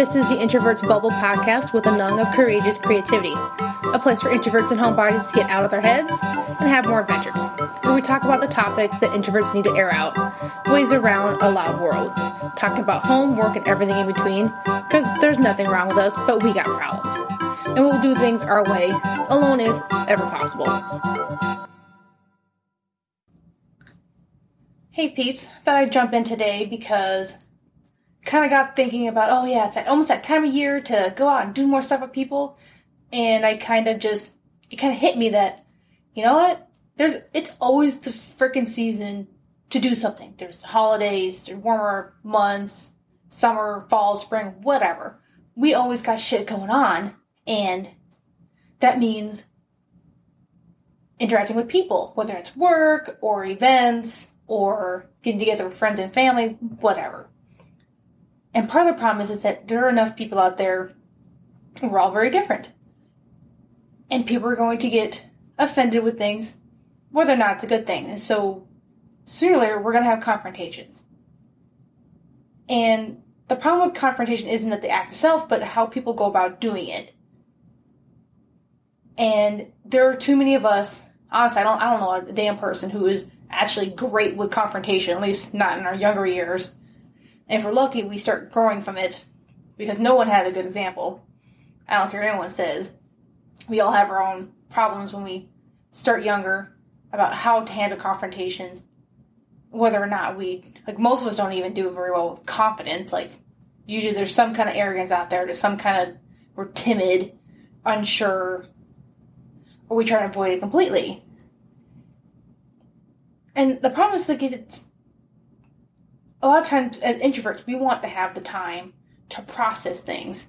This is the Introverts Bubble podcast with a nung of courageous creativity, a place for introverts and homebodies to get out of their heads and have more adventures, where we talk about the topics that introverts need to air out, ways around a loud world, talking about home, work, and everything in between, because there's nothing wrong with us, but we got problems. And we'll do things our way, alone if ever possible. Hey peeps, thought I'd jump in today because kind of got thinking about, oh yeah, it's that, almost that time of year to go out and do more stuff with people, and I kind of just it kind of hit me that you know what, there's it's always the freaking season to do something. There's the holidays, there's warmer months, summer, fall, spring, whatever. We always got shit going on, and that means interacting with people, whether it's work or events or getting together with friends and family, whatever. And part of the problem is, is that there are enough people out there we're all very different. And people are going to get offended with things, whether or not it's a good thing. And so sooner or later we're gonna have confrontations. And the problem with confrontation isn't that the act itself, but how people go about doing it. And there are too many of us, honestly, I don't I don't know a damn person who is actually great with confrontation, at least not in our younger years. And if we're lucky, we start growing from it because no one had a good example. I don't care what anyone says. We all have our own problems when we start younger about how to handle confrontations, whether or not we, like, most of us don't even do it very well with confidence. Like, usually there's some kind of arrogance out there, there's some kind of, we're timid, unsure, or we try to avoid it completely. And the problem is like it's a lot of times as introverts we want to have the time to process things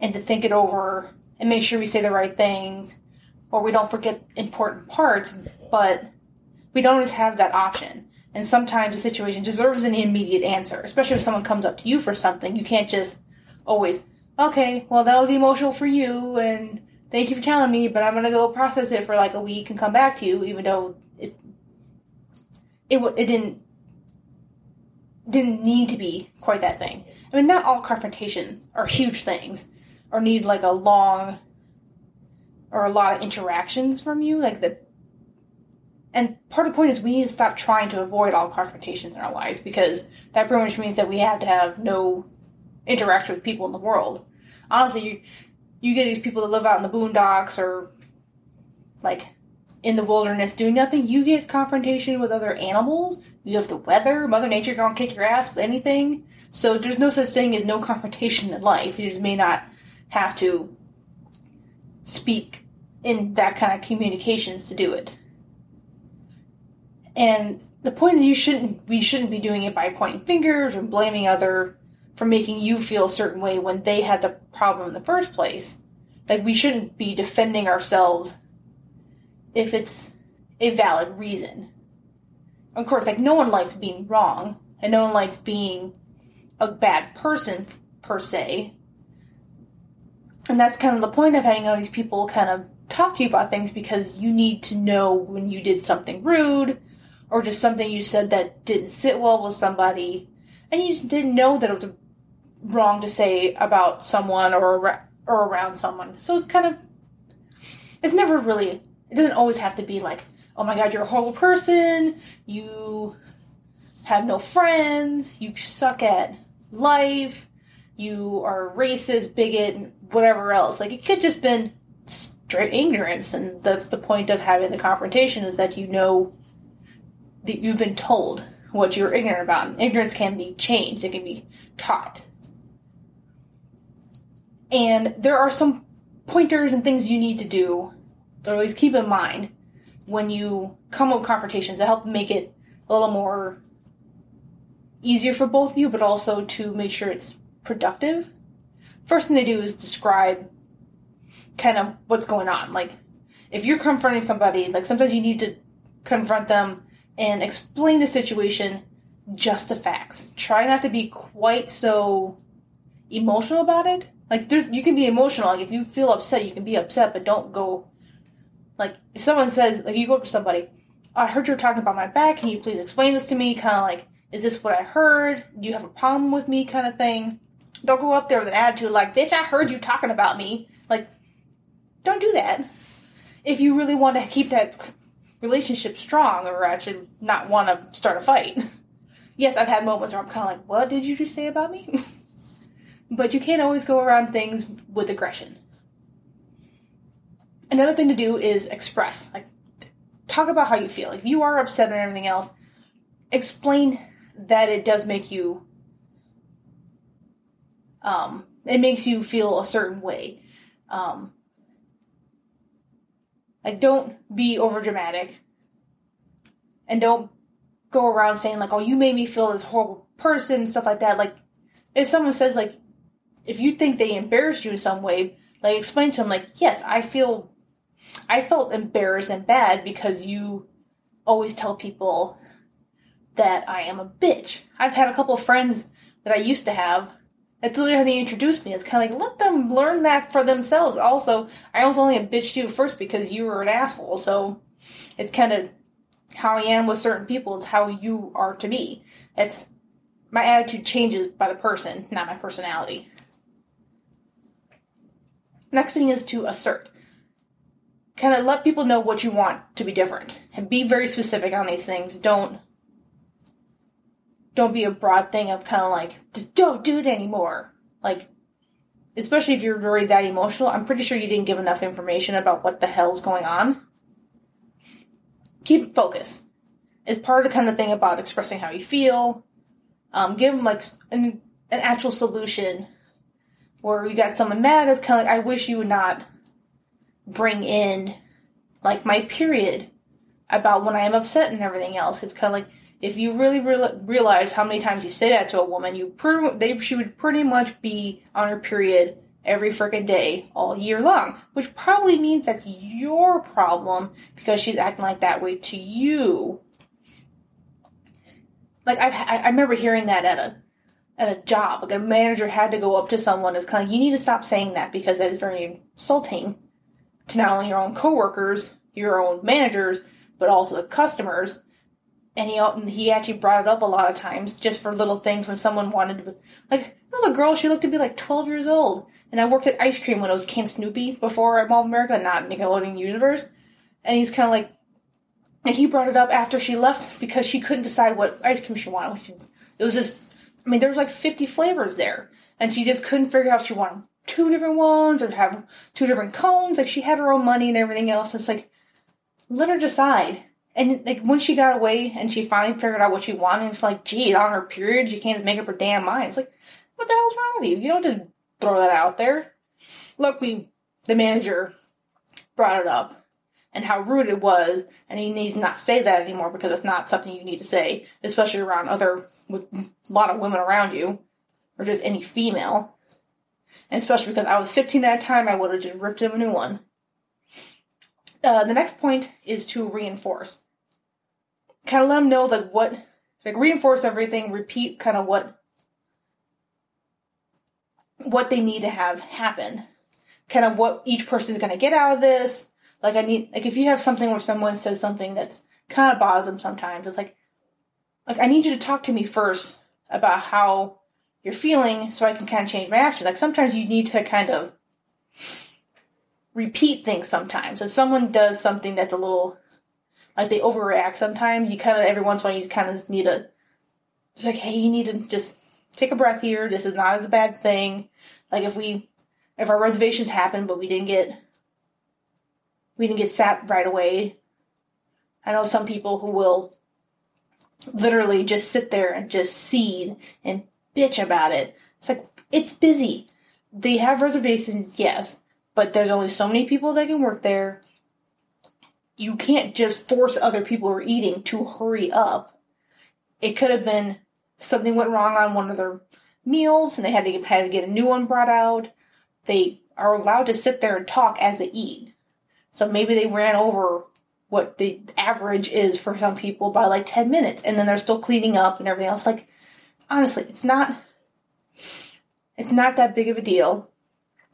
and to think it over and make sure we say the right things or we don't forget important parts, but we don't always have that option. And sometimes a situation deserves an immediate answer, especially if someone comes up to you for something. You can't just always, okay, well, that was emotional for you, and thank you for telling me, but I'm going to go process it for like a week and come back to you, even though it it it didn't didn't need to be quite that thing. I mean, not all confrontations are huge things or need like a long or a lot of interactions from you. Like the and part of the point is we need to stop trying to avoid all confrontations in our lives because that pretty much means that we have to have no interaction with people in the world. Honestly, you you get these people that live out in the boondocks or like in the wilderness doing nothing, you get confrontation with other animals. You have the weather. Mother Nature gonna kick your ass with anything. So there's no such thing as no confrontation in life. You just may not have to speak in that kind of communications to do it. And the point is you shouldn't we shouldn't be doing it by pointing fingers or blaming other for making you feel a certain way when they had the problem in the first place. Like we shouldn't be defending ourselves if it's a valid reason. Of course, like no one likes being wrong, and no one likes being a bad person per se. And that's kind of the point of having all these people kind of talk to you about things because you need to know when you did something rude or just something you said that didn't sit well with somebody and you just didn't know that it was wrong to say about someone or or around someone. So it's kind of it's never really it doesn't always have to be like, oh my god, you're a horrible person, you have no friends, you suck at life, you are racist, bigot, whatever else. Like it could just been straight ignorance, and that's the point of having the confrontation is that you know that you've been told what you're ignorant about. Ignorance can be changed; it can be taught. And there are some pointers and things you need to do that always keep in mind when you come with confrontations to help make it a little more easier for both of you, but also to make sure it's productive. First thing to do is describe kind of what's going on. Like, if you're confronting somebody, like sometimes you need to confront them and explain the situation, just the facts. Try not to be quite so emotional about it. Like, you can be emotional. Like, if you feel upset, you can be upset, but don't go like if someone says like you go up to somebody, oh, I heard you're talking about my back. Can you please explain this to me? Kind of like, is this what I heard? Do you have a problem with me? Kind of thing. Don't go up there with an attitude like, bitch, I heard you talking about me. Like, don't do that. If you really want to keep that relationship strong or actually not want to start a fight. yes, I've had moments where I'm kind of like, what did you just say about me? but you can't always go around things with aggression. Another thing to do is express. Like, talk about how you feel. If you are upset and everything else, explain that it does make you um, it makes you feel a certain way. Um, like, don't be over dramatic, and don't go around saying like, "Oh, you made me feel this horrible person," stuff like that. Like, if someone says like, if you think they embarrassed you in some way, like explain to them like, "Yes, I feel, I felt embarrassed and bad because you always tell people that I am a bitch." I've had a couple of friends that I used to have that's literally how they introduced me. It's kind of like, let them learn that for themselves. Also, I was only a bitch to you first because you were an asshole. So it's kind of how I am with certain people. It's how you are to me. It's my attitude changes by the person, not my personality. Next thing is to assert. Kind of let people know what you want to be different. And be very specific on these things. Don't don't be a broad thing of kind of like don't do it anymore. Like, especially if you're really that emotional, I'm pretty sure you didn't give enough information about what the hell's going on. Keep focus. It's part of the kind of thing about expressing how you feel. Um, give them like an, an actual solution where you got someone mad. It's kind of like I wish you would not bring in like my period about when I am upset and everything else. It's kind of like if you really re- realize how many times you say that to a woman, you they she would pretty much be on her period every freaking day all year long, which probably means that's your problem because she's acting like that way to you. Like I, I remember hearing that at a at a job, like a manager had to go up to someone as kind of, you need to stop saying that because that is very insulting to not only your own coworkers, your own managers, but also the customers. And he he actually brought it up a lot of times just for little things when someone wanted to like there was a girl she looked to be like 12 years old. And i worked at ice cream when it was Camp Snoopy before at mall of america not nickelodeon universe. And he's kind of like and he brought it up after she left because she couldn't decide what ice cream she wanted. It was just i mean there was like 50 flavors there. And she just couldn't figure out she wanted two different ones or have two different cones like she had her own money and everything else it's like let her decide and like when she got away and she finally figured out what she wanted, it's like, gee, on her period, she can't just make up her damn mind. It's like, what the hell's wrong with you? You don't just throw that out there. Look, we the manager brought it up and how rude it was, and he needs not say that anymore because it's not something you need to say, especially around other with a lot of women around you, or just any female. And especially because I was 15 at that time, I would have just ripped him a new one. Uh, the next point is to reinforce. Kind of let them know like what like reinforce everything repeat kind of what what they need to have happen. Kind of what each person is going to get out of this. Like i need like if you have something where someone says something that's kind of bothers them sometimes it's like like i need you to talk to me first about how you're feeling so i can kind of change my action like sometimes you need to kind of repeat things sometimes if someone does something that's a little like they overreact sometimes. You kind of every once in a while you kind of need to. It's like, hey, you need to just take a breath here. This is not as a bad thing. Like if we, if our reservations happen, but we didn't get, we didn't get sat right away. I know some people who will literally just sit there and just seed and bitch about it. It's like it's busy. They have reservations, yes, but there's only so many people that can work there you can't just force other people who are eating to hurry up. It could have been something went wrong on one of their meals and they had to, had to get a new one brought out. They are allowed to sit there and talk as they eat. So maybe they ran over what the average is for some people by like 10 minutes and then they're still cleaning up and everything else. Like, honestly, it's not, it's not that big of a deal.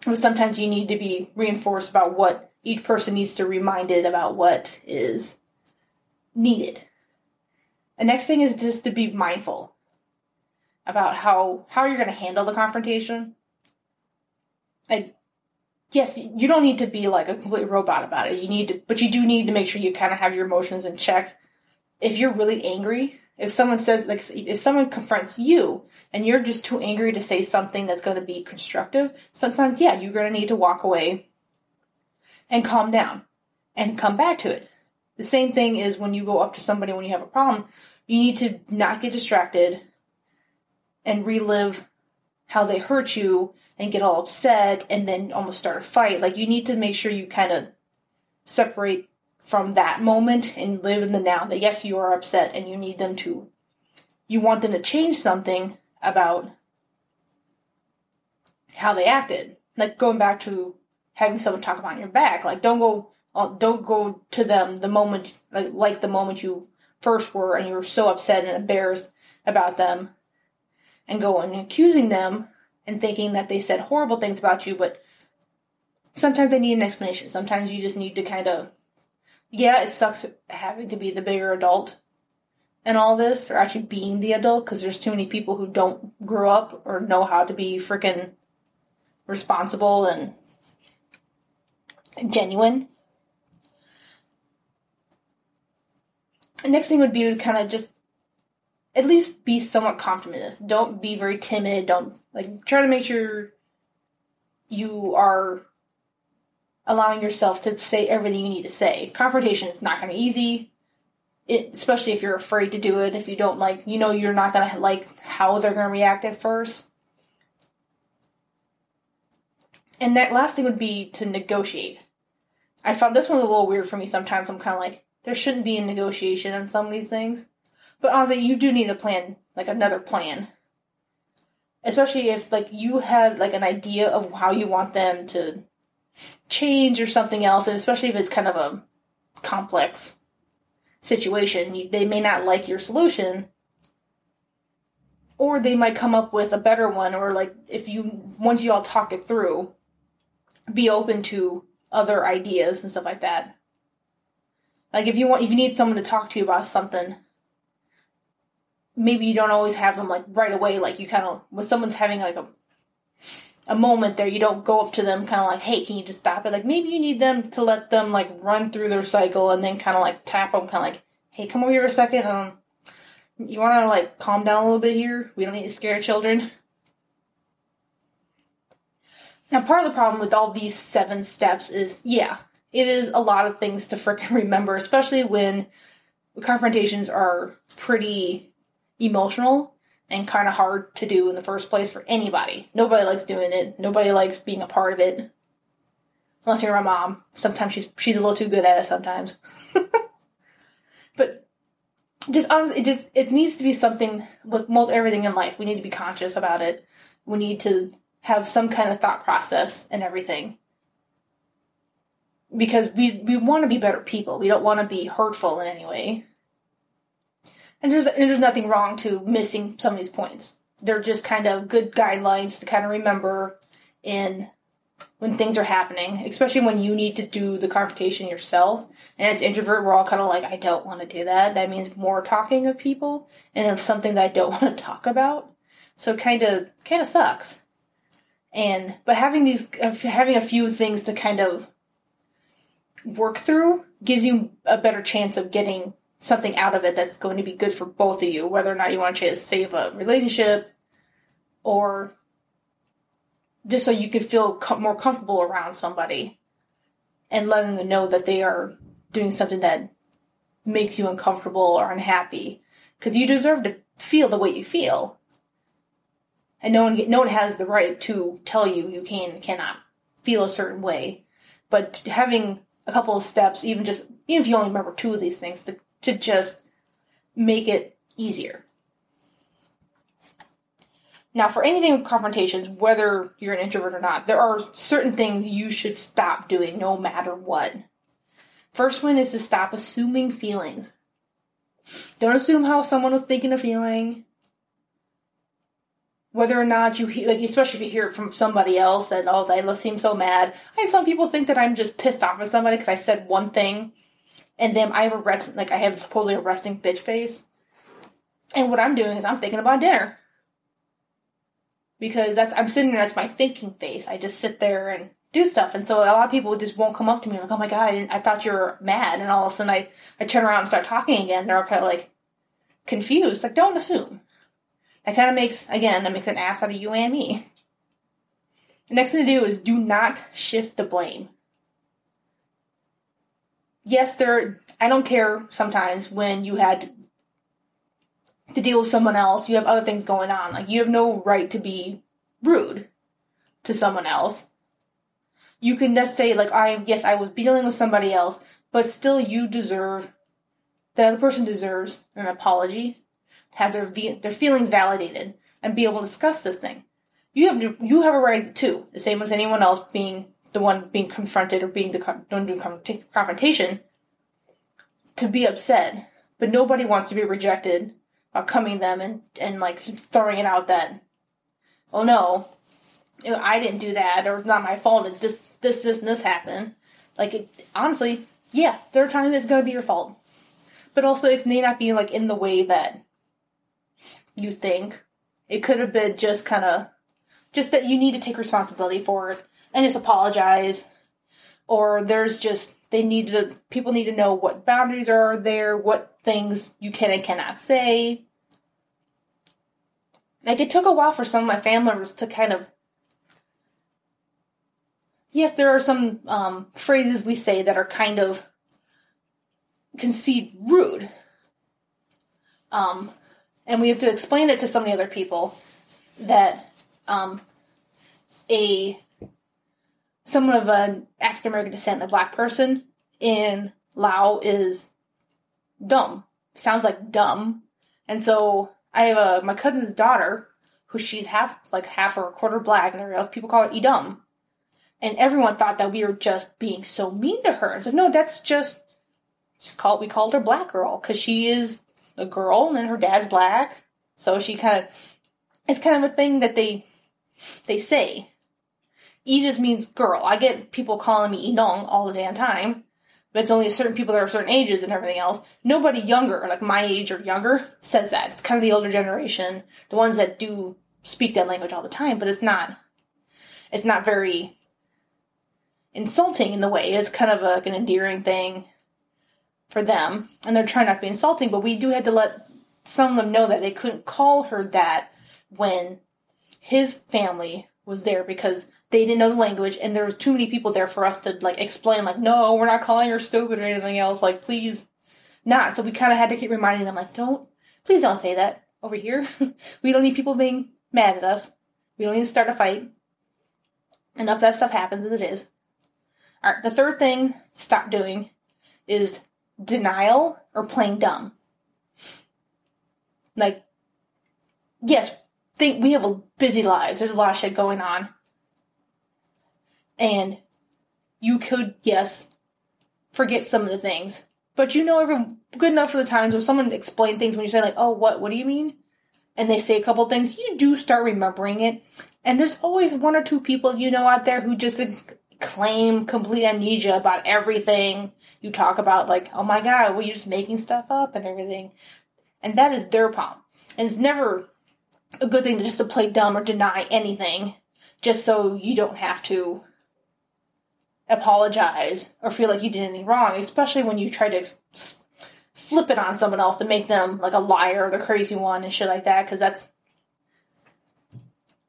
But sometimes you need to be reinforced about what each person needs to reminded about what is needed. The next thing is just to be mindful. about how how you're going to handle the confrontation. I yes, you don't need to be like a complete robot about it. You need to, but you do need to make sure you kind of have your emotions in check. If you're really angry, if someone says like if someone confronts you and you're just too angry to say something that's going to be constructive, sometimes yeah, you're going to need to walk away and calm down and come back to it. The same thing is when you go up to somebody when you have a problem, you need to not get distracted and relive how they hurt you and get all upset and then almost start a fight. Like you need to make sure you kind of separate from that moment and live in the now. That yes, you are upset and you need them to, you want them to change something about how they acted. Like going back to having someone talk about your back. Like don't go, uh, don't go to them the moment, like, like the moment you first were and you were so upset and embarrassed about them and go and accusing them and thinking that they said horrible things about you, but sometimes they need an explanation. Sometimes you just need to kind of, yeah, it sucks having to be the bigger adult and all this, or actually being the adult, because there's too many people who don't grow up or know how to be freaking responsible and genuine. Next thing would be to kind of just at least be somewhat confident. Don't be very timid. Don't like try to make sure you are allowing yourself to say everything you need to say. Confrontation is not going to be easy, it, especially if you're afraid to do it. If you don't like, you know, you're not going to like how they're going to react at first. And that last thing would be to negotiate. I found this one a little weird for me sometimes. I'm kind of like, there shouldn't be a negotiation on some of these things. But honestly, you do need a plan, like another plan. Especially if like you had like an idea of how you want them to change or something else, and especially if it's kind of a complex situation, they may not like your solution, or they might come up with a better one, or like if you once you all talk it through, be open to other ideas and stuff like that. Like if you want, if you need someone to talk to you about something, maybe you don't always have them like right away. Like you kind of when someone's having like a a moment there, you don't go up to them kind of like, "Hey, can you just stop it?" Like maybe you need them to let them like run through their cycle and then kind of like tap them, kind of like, "Hey, come over here a second. Um, you want to like calm down a little bit here? We don't need to scare children." Now, part of the problem with all these seven steps is, yeah, it is a lot of things to freaking remember, especially when confrontations are pretty emotional and kind of hard to do in the first place for anybody. Nobody likes doing it. Nobody likes being a part of it. Unless you're my mom. Sometimes she's she's a little too good at it sometimes. but just honestly, it just it needs to be something with most everything in life. We need to be conscious about it. We need to have some kind of thought process and everything. Because we we want to be better people. We don't want to be hurtful in any way. And there's and there's nothing wrong to missing some of these points. They're just kind of good guidelines to kind of remember in when things are happening, especially when you need to do the confrontation yourself. And as introvert, we're all kind of like, I don't want to do that. That means more talking of people and of something that I don't want to talk about. So kind of kind of sucks. And but having these having a few things to kind of work through gives you a better chance of getting something out of it that's going to be good for both of you, whether or not you want to save a relationship or just so you can feel com- more comfortable around somebody and letting them know that they are doing something that makes you uncomfortable or unhappy. Because you deserve to feel the way you feel. And no one no one has the right to tell you you can cannot feel a certain way. But having a couple of steps even just even if you only remember two of these things to to just make it easier. Now, for anything with confrontations, whether you're an introvert or not, there are certain things you should stop doing no matter what. First one is to stop assuming feelings. Don't assume how someone was thinking or feeling. Whether or not you hear, like, especially if you hear it from somebody else that, oh, they seem so mad. I some people think that I'm just pissed off at somebody because I said one thing and then I have a rest, like I have supposedly a resting bitch face. And what I'm doing is I'm thinking about dinner. because that's I'm sitting there. That's my thinking face. I just sit there and do stuff, and so a lot of people just won't come up to me like, "Oh my god, I, I thought you were mad," and all of a sudden I I turn around and start talking again. They're all kind of like confused. Like, don't assume. That kind of makes again that makes an ass out of you and me. The next thing to do is do not shift the blame. Yes, there. I don't care sometimes when you had to, deal with someone else. You have other things going on. Like you have no right to be rude to someone else. You can just say like, "I yes, I was dealing with somebody else, but still, you deserve." The other person deserves an apology, have their their feelings validated, and be able to discuss this thing you have you have a right too, the same as anyone else being the one being confronted or being the one doing confrontation, to be upset. But nobody wants to be rejected by coming them and and like throwing it out that, oh no, I didn't do that or it's not my fault. This this this and this happened. Like it, honestly, yeah, there are times it's gonna be your fault, but also it may not be like in the way that you think. It could have been just kind of just that you need to take responsibility for it and just apologize. Or there's just they need to people need to know what boundaries are there, what things you can and cannot say. Like it took a while for some of my family members to kind of Yes, there are some um, phrases we say that are kind of concede rude. Um, and we have to explain it to so many other people that um, a someone of an African American descent, a black person in Lao is dumb. Sounds like dumb. And so I have a my cousin's daughter who she's half like half or a quarter black and everything else. People call it Edum. And everyone thought that we were just being so mean to her. And so no, that's just just called we called her black girl because she is a girl and her dad's black. So she kind of it's kind of a thing that they they say. E just means girl. I get people calling me Inong all the damn time, but it's only certain people that are certain ages and everything else. Nobody younger, like my age or younger, says that. It's kind of the older generation, the ones that do speak that language all the time, but it's not, it's not very insulting in the way. It's kind of like an endearing thing for them, and they're trying not to be insulting, but we do have to let some of them know that they couldn't call her that when his family was there because they didn't know the language and there was too many people there for us to like explain like no we're not calling her stupid or anything else. Like please not. So we kind of had to keep reminding them like don't please don't say that over here. We don't need people being mad at us. We don't need to start a fight. Enough that stuff happens as it is. All right the third thing stop doing is denial or playing dumb. Like yes think we have a busy lives. There's a lot of shit going on. And you could, yes, forget some of the things. But you know every good enough for the times when someone explain things when you say like, oh what, what do you mean? And they say a couple things, you do start remembering it. And there's always one or two people you know out there who just claim complete amnesia about everything you talk about, like, oh my god, well you're just making stuff up and everything. And that is their problem. And it's never a good thing to just to play dumb or deny anything just so you don't have to apologize or feel like you did anything wrong, especially when you try to flip it on someone else to make them like a liar or the crazy one and shit like that because that's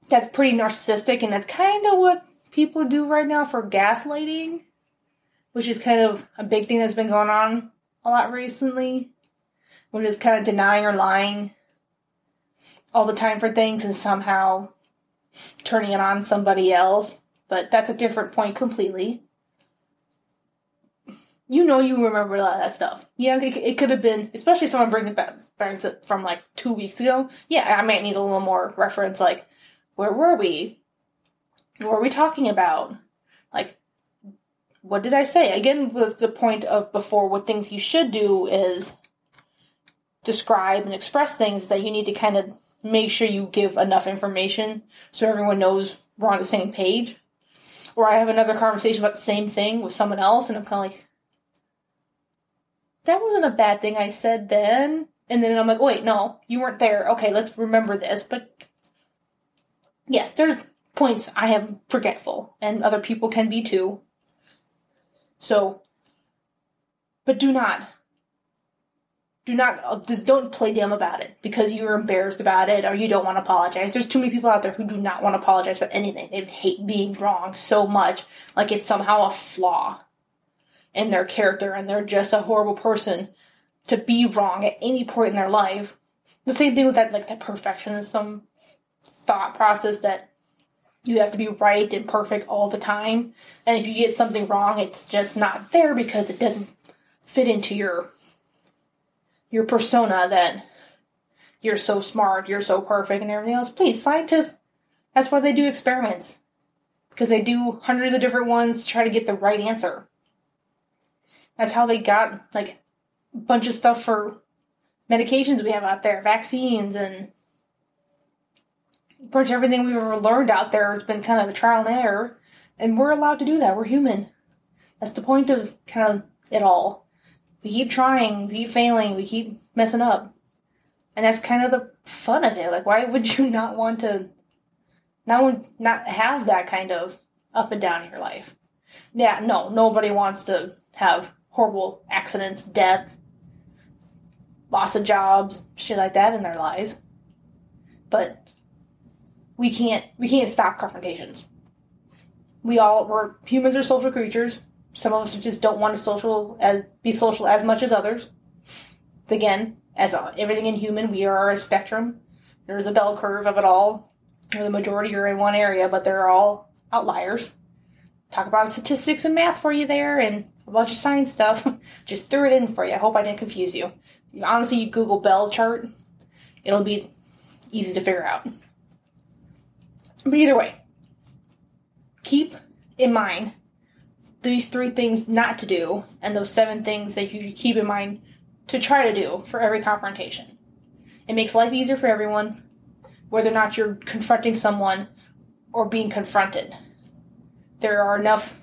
that's pretty narcissistic and that's kind of what people do right now for gaslighting which is kind of a big thing that's been going on a lot recently which is kind of denying or lying all the time for things and somehow turning it on somebody else. But that's a different point completely. You know, you remember a lot of that stuff. Yeah, it, it could have been, especially if someone brings it back, brings it from like two weeks ago. Yeah, I might need a little more reference. Like, where were we? What were we talking about? Like, what did I say? Again, with the point of before, what things you should do is describe and express things that you need to kind of make sure you give enough information so everyone knows we're on the same page. Or I have another conversation about the same thing with someone else, and I'm kind of like, that wasn't a bad thing I said then. And then I'm like, wait, no, you weren't there. Okay, let's remember this. But yes, there's points I am forgetful, and other people can be too. So, but do not, do not, uh, just don't play dumb about it because you're embarrassed about it or you don't want to apologize. There's too many people out there who do not want to apologize for anything. They hate being wrong so much, like it's somehow a flaw in their character and they're just a horrible person to be wrong at any point in their life. The same thing with that, like that perfectionism thought process that you have to be right and perfect all the time. And if you get something wrong, it's just not there because it doesn't fit into your your persona that you're so smart, you're so perfect and everything else. Please, scientists that's why they do experiments. Because they do hundreds of different ones to try to get the right answer. That's how they got like a bunch of stuff for medications we have out there, vaccines and pretty much everything we've ever learned out there has been kind of a trial and error. And we're allowed to do that. We're human. That's the point of kind of it all. We keep trying, we keep failing, we keep messing up. And that's kind of the fun of it. Like, why would you not want to not, not have that kind of up and down in your life? Yeah, no, nobody wants to have horrible accidents, death, loss of jobs, shit like that in their lives. But we can't we can't stop confrontations. We all we're humans are social creatures. Some of us just don't want to social as be social as much as others. Again, as everything in human, we are a spectrum. There's a bell curve of it all. The majority are in one area, but they're all outliers. Talk about statistics and math for you there, and a bunch of science stuff. just threw it in for you. I hope I didn't confuse you. Honestly, you Google bell chart, it'll be easy to figure out. But either way, keep in mind these three things not to do and those seven things that you should keep in mind to try to do for every confrontation. It makes life easier for everyone, whether or not you're confronting someone or being confronted. There are enough,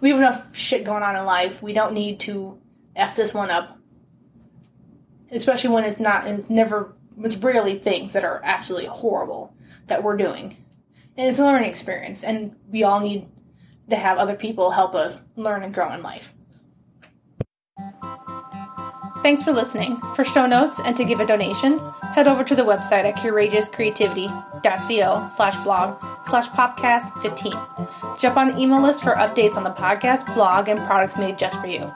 we have enough shit going on in life. We don't need to F this one up. Especially when it's not, it's never, it's rarely things that are absolutely horrible that we're doing. And it's a learning experience, and we all need to have other people help us learn and grow in life. Thanks for listening. For show notes and to give a donation, head over to the website at courageouscreativity.co slash blog slash podcast 15. Jump on the email list for updates on the podcast, blog, and products made just for you.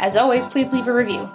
As always, please leave a review.